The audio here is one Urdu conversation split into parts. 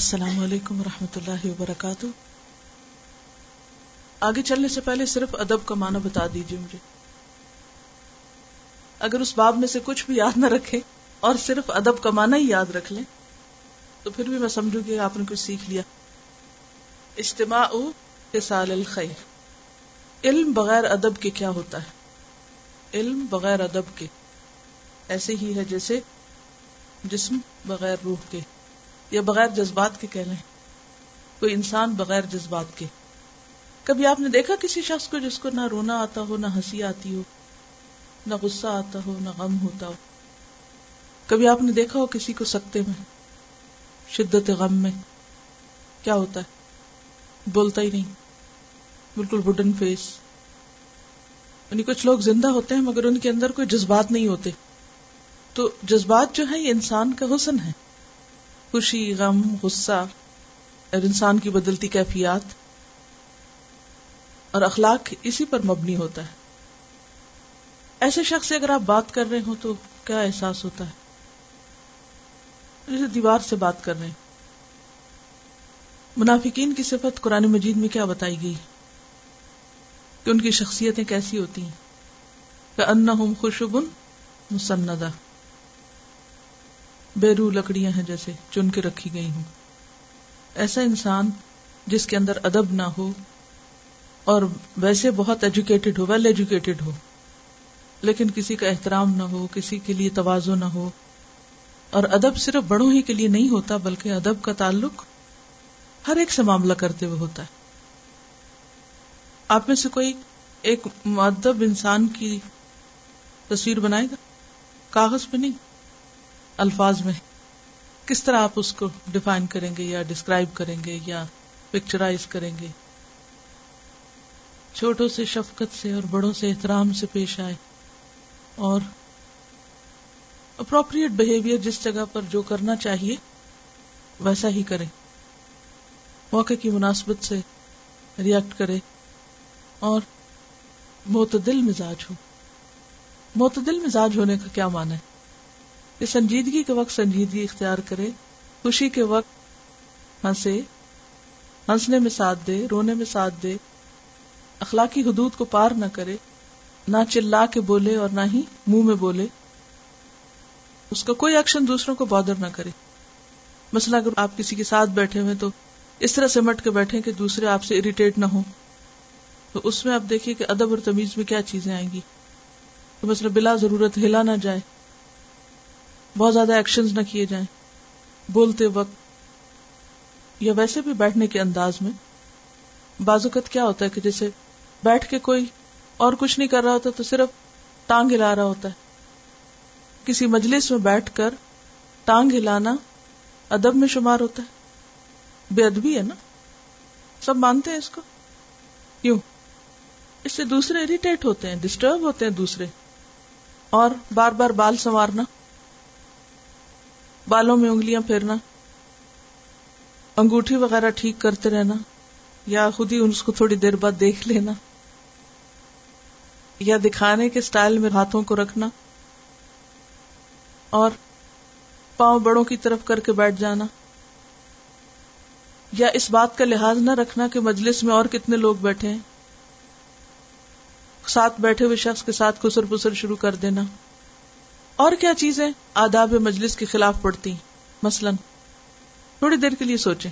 السلام علیکم و رحمۃ اللہ وبرکاتہ۔ آگے چلنے سے پہلے صرف ادب کا معنی بتا دیجیے مجھے۔ اگر اس باب میں سے کچھ بھی یاد نہ رکھے اور صرف ادب کا معنی ہی یاد رکھ لیں، تو پھر بھی میں سمجھوں گی آپ نے کچھ سیکھ لیا۔ اجتماع سال الخیر۔ علم بغیر ادب کے کیا ہوتا ہے؟ علم بغیر ادب کے ایسے ہی ہے جیسے جسم بغیر روح کے۔ یا بغیر جذبات کے کہہ لیں۔ کوئی انسان بغیر جذبات کے۔ کبھی آپ نے دیکھا کسی شخص کو جس کو نہ رونا آتا ہو، نہ ہنسی آتی ہو، نہ غصہ آتا ہو، نہ غم ہوتا ہو۔ کبھی آپ نے دیکھا ہو کسی کو سکتے میں، شدت غم میں۔ کیا ہوتا ہے؟ بولتا ہی نہیں۔ بالکل وڈن فیس یعنی کچھ لوگ زندہ ہوتے ہیں مگر ان کے اندر کوئی جذبات نہیں ہوتے۔ تو جذبات جو ہے یہ انسان کا حسن ہے۔ خوشی، غم، غصہ، اور انسان کی بدلتی کیفیات۔ اور اخلاق اسی پر مبنی ہوتا ہے۔ ایسے شخص سے اگر آپ بات کر رہے ہو تو کیا احساس ہوتا ہے؟ جیسے دیوار سے بات کر رہے ہیں۔ منافقین کی صفت قرآن مجید میں کیا بتائی گئی؟ کہ ان کی شخصیتیں کیسی ہوتی ہیں؟ کہ ان خوشبن مسندہ۔ بیرو لکڑیاں ہیں جیسے، چن کے رکھی گئی ہوں۔ ایسا انسان جس کے اندر ادب نہ ہو اور ویسے بہت ایجوکیٹڈ ہو ویل ایجوکیٹڈ ہو، لیکن کسی کا احترام نہ ہو، کسی کے لیے توازو نہ ہو۔ اور ادب صرف بڑوں ہی کے لیے نہیں ہوتا، بلکہ ادب کا تعلق ہر ایک سے معاملہ کرتے ہوئے ہوتا ہے۔ آپ میں سے کوئی ایک معدب انسان کی تصویر بنائے گا؟ کاغذ پہ نہیں۔ الفاظ میں کس طرح آپ اس کو ڈیفائن کریں گے یا ڈسکرائب کریں گے یا پکچرائز کریں گے؟ چھوٹوں سے شفقت سے اور بڑوں سے احترام سے پیش آئے اور اپروپریٹ بہیویئر جس جگہ پر جو کرنا چاہیے ویسا ہی کرے موقع کی مناسبت سے ریئیکٹ کرے اور معتدل مزاج ہو معتدل مزاج ہونے کا کیا معنی ہے؟ کہ سنجیدگی کے وقت سنجیدگی اختیار کرے، خوشی کے وقت ہنسے، ہنسنے میں ساتھ دے، رونے میں ساتھ دے، اخلاقی حدود کو پار نہ کرے، نہ چلا کے بولے اور نہ ہی منہ میں بولے۔ اس کا کوئی ایکشن دوسروں کو بادر نہ کرے۔ مثلا اگر آپ کسی کے ساتھ بیٹھے ہوئے تو اس طرح سے مٹ کے بیٹھے کہ دوسرے آپ سے اریٹیٹ نہ ہو تو اس میں آپ دیکھیے کہ ادب اور تمیز میں کیا چیزیں آئیں گی۔ تو مثلا بلا ضرورت ہلا نہ جائے۔ بہت زیادہ ایکشن نہ کیے جائیں۔ بولتے وقت یا ویسے بھی بیٹھنے کے انداز میں بازوقت کیا ہوتا ہے کہ جیسے بیٹھ کے کوئی اور کچھ نہیں کر رہا ہوتا تو صرف ٹانگ ہلا رہا ہوتا ہے۔ کسی مجلس میں بیٹھ کر ٹانگ ہلانا ادب میں شمار ہوتا ہے۔ بے ادبی ہے نا۔ سب مانتے ہیں اس کو۔ کیوں اس سے دوسرے اریٹیٹ ہوتے ہیں ڈسٹرب ہوتے ہیں دوسرے۔ اور بار بار بال سنوارنا۔ بالوں میں انگلیاں پھیرنا، انگوٹھی وغیرہ ٹھیک کرتے رہنا، یا خود ہی اس کو تھوڑی دیر بعد دیکھ لینا، یا دکھانے کے سٹائل میں ہاتھوں کو رکھنا، اور پاؤں بڑوں کی طرف کر کے بیٹھ جانا، یا اس بات کا لحاظ نہ رکھنا کہ مجلس میں اور کتنے لوگ بیٹھے ہیں، ساتھ بیٹھے ہوئے شخص کے ساتھ کسر پسر شروع کر دینا۔ اور کیا چیزیں آداب مجلس کے خلاف پڑتی مثلاً، تھوڑی دیر کے لیے سوچیں۔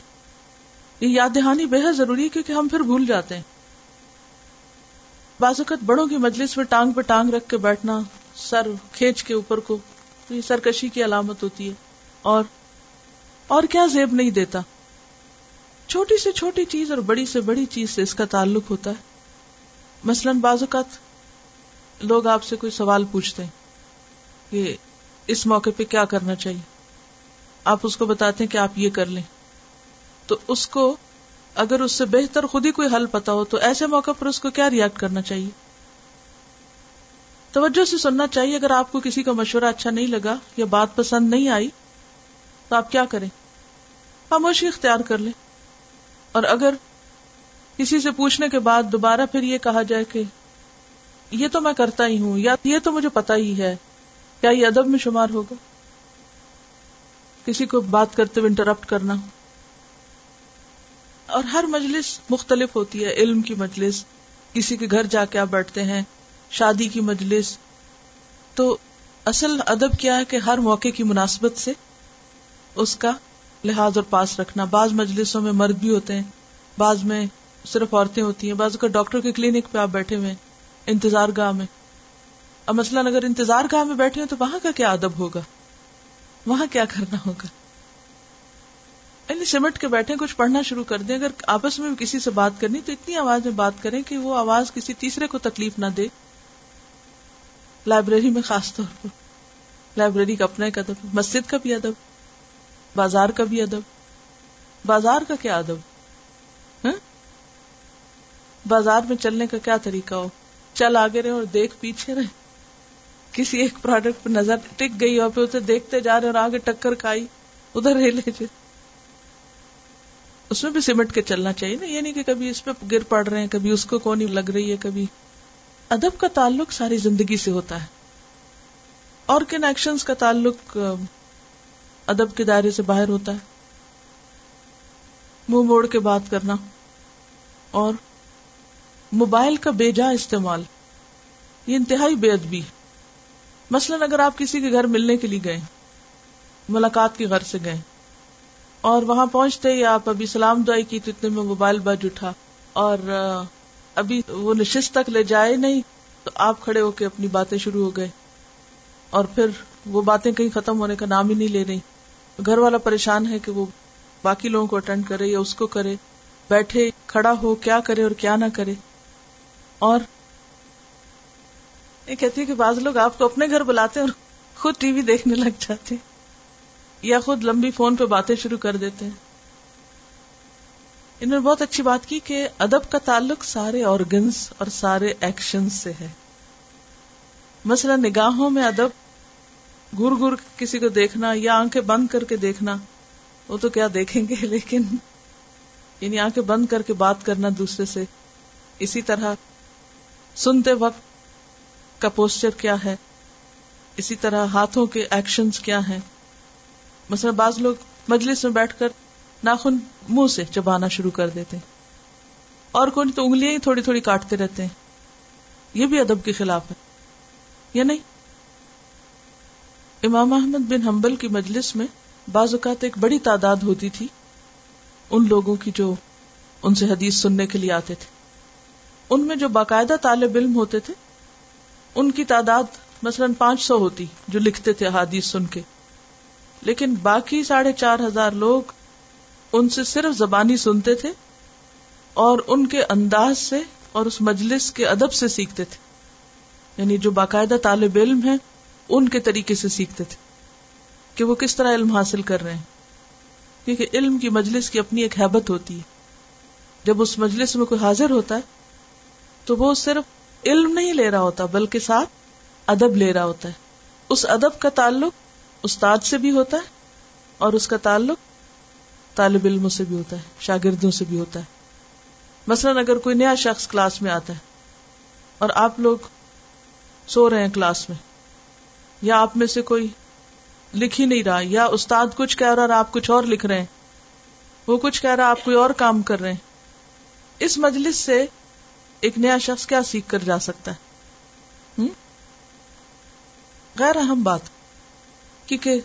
یہ یاد دہانی بے حد ضروری ہے کیونکہ ہم پھر بھول جاتے ہیں۔ بعض اوقات بڑوں کی مجلس میں ٹانگ پہ ٹانگ رکھ کے بیٹھنا، سر کھینچ کے اوپر کو، تو یہ سرکشی کی علامت ہوتی ہے۔ اور اور کیا زیب نہیں دیتا۔ چھوٹی سے چھوٹی چیز اور بڑی سے بڑی چیز سے اس کا تعلق ہوتا ہے۔ مثلاً بعض اوقات لوگ آپ سے کوئی سوال پوچھتے ہیں۔ کہ اس موقع پہ کیا کرنا چاہیے؟ آپ اس کو بتاتے ہیں کہ آپ یہ کر لیں۔ تو اس کو اگر اس سے بہتر خود ہی کوئی حل پتا ہو تو ایسے موقع پر اس کو کیا ریئیکٹ کرنا چاہیے؟ توجہ سے سننا چاہیے، اگر آپ کو کسی کا مشورہ اچھا نہیں لگا یا بات پسند نہیں آئی، تو آپ کیا کریں؟ خاموشی اختیار کر لیں۔ اور اگر کسی سے پوچھنے کے بعد دوبارہ پھر یہ کہا جائے کہ یہ تو میں کرتا ہی ہوں یا یہ تو مجھے پتا ہی ہے کیا یہ ادب میں شمار ہوگا؟ کسی کو بات کرتے ہوئے انٹرپٹ کرنا اور ہر مجلس مختلف ہوتی ہے، علم کی مجلس، کسی کے گھر جا کے آپ بیٹھتے ہیں، شادی کی مجلس۔ تو اصل ادب کیا ہے کہ ہر موقع کی مناسبت سے اس کا لحاظ اور پاس رکھنا۔ بعض مجلسوں میں مرد بھی ہوتے ہیں، بعض میں صرف عورتیں ہوتی ہیں، بعض کا ڈاکٹر کے کلینک پہ آپ بیٹھے ہوئے انتظار گاہ میں۔ اب مثلاً اگر انتظار گاہ میں بیٹھے ہیں تو وہاں کا کیا ادب ہوگا؟ وہاں کیا کرنا ہوگا؟ یعنی سمٹ کے بیٹھے کچھ پڑھنا شروع کر دیں، اگر آپس میں کسی سے بات کرنی، تو اتنی آواز میں بات کریں کہ وہ آواز کسی تیسرے کو تکلیف نہ دے۔ لائبریری میں خاص طور پر۔ لائبریری کا اپنا ایک ادب، مسجد کا بھی ادب، بازار کا بھی ادب۔ بازار کا کیا ادب؟ ہاں؟ بازار میں چلنے کا کیا طریقہ ہو؟ چل آگے رہے اور دیکھ پیچھے رہے۔ کسی ایک پروڈکٹ پہ نظر ٹک گئی اور پھر اسے دیکھتے جا رہے اور آگے ٹکر کھائی، ادھر لے جائے۔ اس میں بھی سمٹ کے چلنا چاہیے نا، یہ نہیں کہ کبھی اس پہ گر پڑ رہے ہیں، کبھی اس کو کون لگ رہی ہے، کبھی۔ ادب کا تعلق ساری زندگی سے ہوتا ہے۔ اور کن ایکشن کا تعلق ادب کے دائرے سے باہر ہوتا ہے۔ منہ موڑ کے بات کرنا اور موبائل کا بے جا استعمال، یہ انتہائی بے ادبی ہے۔ مثلاً اگر آپ کسی کے گھر ملنے کے لیے گئے، ملاقات کے گھر سے گئے، اور وہاں پہنچتے ہی آپ ابھی سلام دعائی کی تو اتنے میں موبائل بج اٹھا، اور ابھی وہ نشست تک لے جائے نہیں، تو آپ کھڑے ہو کے اپنی باتیں شروع ہو گئے، اور پھر وہ باتیں کہیں ختم ہونے کا نام ہی نہیں لے رہی۔ گھر والا پریشان ہے کہ وہ باقی لوگوں کو اٹینڈ کرے یا اس کو کرے، بیٹھے، کھڑا ہو، کیا کرے اور کیا نہ کرے۔ اور یہ کہتی ہے کہ بعض لوگ آپ کو اپنے گھر بلاتے ہیں اور خود ٹی وی دیکھنے لگ جاتے یا خود لمبی فون پہ باتیں شروع کر دیتے ہیں۔ انہوں نے بہت اچھی بات کی کہ ادب کا تعلق سارے آرگنس اور سارے ایکشن سے ہے۔ مثلا نگاہوں میں ادب، گر گر کسی کو دیکھنا یا آنکھیں بند کر کے دیکھنا، وہ تو کیا دیکھیں گے لیکن یعنی آنکھیں بند کر کے بات کرنا دوسرے سے۔ اسی طرح سنتے وقت کا پوسچر کیا ہے؟ اسی طرح ہاتھوں کے ایکشنز کیا ہیں؟ مثلا بعض لوگ مجلس میں بیٹھ کر ناخن منہ سے چبانا شروع کر دیتے ہیں۔ اور کوئی تو انگلیاں ہی تھوڑی تھوڑی کاٹتے رہتے ہیں۔ یہ بھی ادب کے خلاف ہے۔ یا نہیں؟ امام احمد بن حنبل کی مجلس میں بعض اوقات ایک بڑی تعداد ہوتی تھی۔ ان لوگوں کی جو ان سے حدیث سننے کے لیے آتے تھے۔ ان میں جو باقاعدہ طالب علم ہوتے تھے ان کی تعداد مثلاً پانچ سو ہوتی جو لکھتے تھے حادیث سن کے۔ لیکن باقی ساڑھے چار ہزار لوگ ان سے صرف زبانی سنتے تھے اور ان کے انداز سے اور اس مجلس کے ادب سے سیکھتے تھے۔ یعنی جو باقاعدہ طالب علم ہے ان کے طریقے سے سیکھتے تھے کہ وہ کس طرح علم حاصل کر رہے ہیں۔ کیونکہ علم کی مجلس کی اپنی ایک حیبت ہوتی ہے۔ جب اس مجلس میں کوئی حاضر ہوتا ہے، تو وہ صرف علم نہیں لے رہا ہوتا، بلکہ ساتھ ادب لے رہا ہوتا ہے۔ اس ادب کا تعلق استاد سے بھی ہوتا ہے اور اس کا تعلق طالب علموں سے بھی ہوتا ہے، شاگردوں سے بھی ہوتا ہے۔ مثلاً اگر کوئی نیا شخص کلاس میں آتا ہے اور آپ لوگ سو رہے ہیں کلاس میں، یا آپ میں سے کوئی لکھ ہی نہیں رہا، یا استاد کچھ کہہ رہا اور آپ کچھ اور لکھ رہے ہیں، وہ کچھ کہہ رہا، آپ کوئی اور کام کر رہے ہیں۔ اس مجلس سے ایک نیا شخص کیا سیکھ کر جا سکتا ہے؟ غیر اہم بات، کیونکہ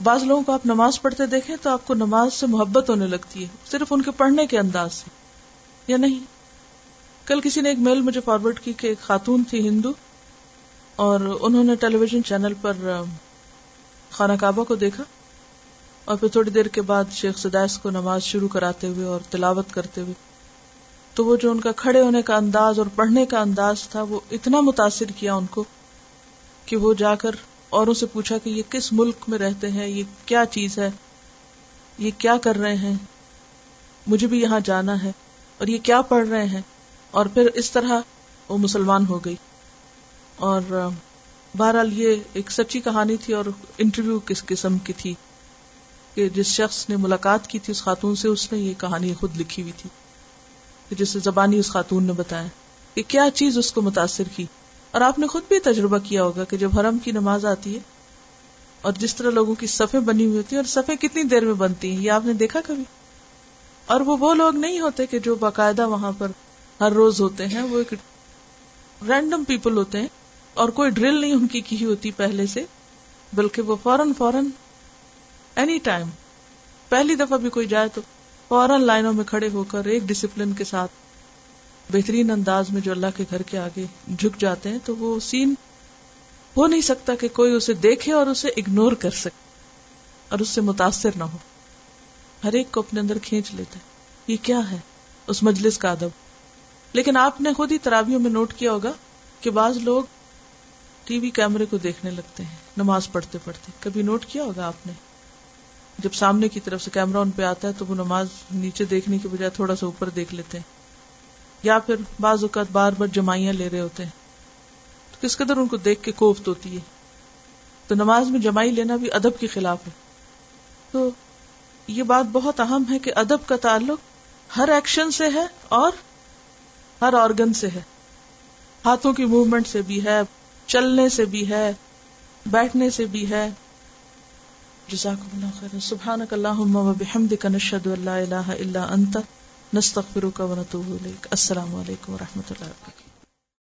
بعض لوگوں کو آپ نماز پڑھتے دیکھیں تو آپ کو نماز سے محبت ہونے لگتی ہے، صرف ان کے پڑھنے کے انداز سے، یا نہیں؟ کل کسی نے ایک میل مجھے فارورڈ کی کہ ایک خاتون تھی ہندو، اور انہوں نے ٹیلی ویژن چینل پر خانہ کعبہ کو دیکھا، اور پھر تھوڑی دیر کے بعد شیخ سدائس کو نماز شروع کراتے ہوئے اور تلاوت کرتے ہوئے تو وہ جو ان کا کھڑے ہونے کا انداز اور پڑھنے کا انداز تھا، وہ اتنا متاثر کیا ان کو کہ وہ جا کر اوروں سے پوچھا کہ یہ کس ملک میں رہتے ہیں، یہ کیا چیز ہے، یہ کیا کر رہے ہیں، مجھے بھی یہاں جانا ہے اور یہ کیا پڑھ رہے ہیں۔ اور پھر اس طرح وہ مسلمان ہو گئی۔ اور، بہرحال یہ ایک سچی کہانی تھی اور انٹرویو کس قسم کی تھی کہ جس شخص نے ملاقات کی تھی، اس خاتون سے اس نے یہ کہانی خود لکھی ہوئی تھی۔ جسے زبانی اس خاتون نے بتایا کہ کیا چیز اس کو متاثر کی؟ اور آپ نے خود بھی تجربہ کیا ہوگا کہ جب حرم کی نماز آتی ہے اور جس طرح لوگوں کی صفیں بنی ہوئی ہوتی ہیں اور صفیں کتنی دیر میں بنتی ہیں، یہ آپ نے دیکھا کبھی؟ اور وہ وہ لوگ نہیں ہوتے کہ جو باقاعدہ وہاں پر ہر روز ہوتے ہیں، وہ ایک رینڈم پیپل ہوتے ہیں اور کوئی ڈرل نہیں ان کی کی ہوتی پہلے سے، بلکہ وہ فوراً فوراً اینی ٹائم پہلی دفعہ بھی کوئی جائے تو فوراً لائنوں میں کھڑے ہو کر ایک ڈسپلن کے ساتھ بہترین انداز میں جو اللہ کے گھر کے آگے جھک جاتے ہیں، تو وہ سین ہو نہیں سکتا کہ کوئی اسے دیکھے اور اسے اگنور کر سکے اور اس سے متاثر نہ ہو۔ ہر ایک کو اپنے اندر کھینچ لیتے یہ کیا ہے؟ اس مجلس کا ادب۔ لیکن آپ نے خود ہی ترابیوں میں نوٹ کیا ہوگا کہ بعض لوگ ٹی وی کیمرے کو دیکھنے لگتے ہیں، نماز پڑھتے پڑھتے۔ کبھی نوٹ کیا ہوگا آپ نے؟ جب سامنے کی طرف سے کیمرہ ان پہ آتا ہے تو وہ نماز نیچے دیکھنے کے بجائے تھوڑا سا اوپر دیکھ لیتے ہیں۔ یا پھر بعض اوقات بار بار جمائیاں لے رہے ہوتے ہیں۔ تو کس قدر ان کو دیکھ کے کوفت ہوتی ہے۔ تو نماز میں جمائی لینا بھی ادب کے خلاف ہے۔ تو یہ بات بہت اہم ہے کہ ادب کا تعلق ہر ایکشن سے ہے اور ہر آرگن سے ہے۔ ہاتھوں کی موومنٹ سے بھی ہے، چلنے سے بھی ہے، بیٹھنے سے بھی ہے۔ جزاکم اللہ خیر سبحانک اللہم و بحمدک نشہد ان لا الہ الا انت، نستغفرک و نتوب الیک. السلام علیکم و رحمۃ اللہ وبرکاتہ.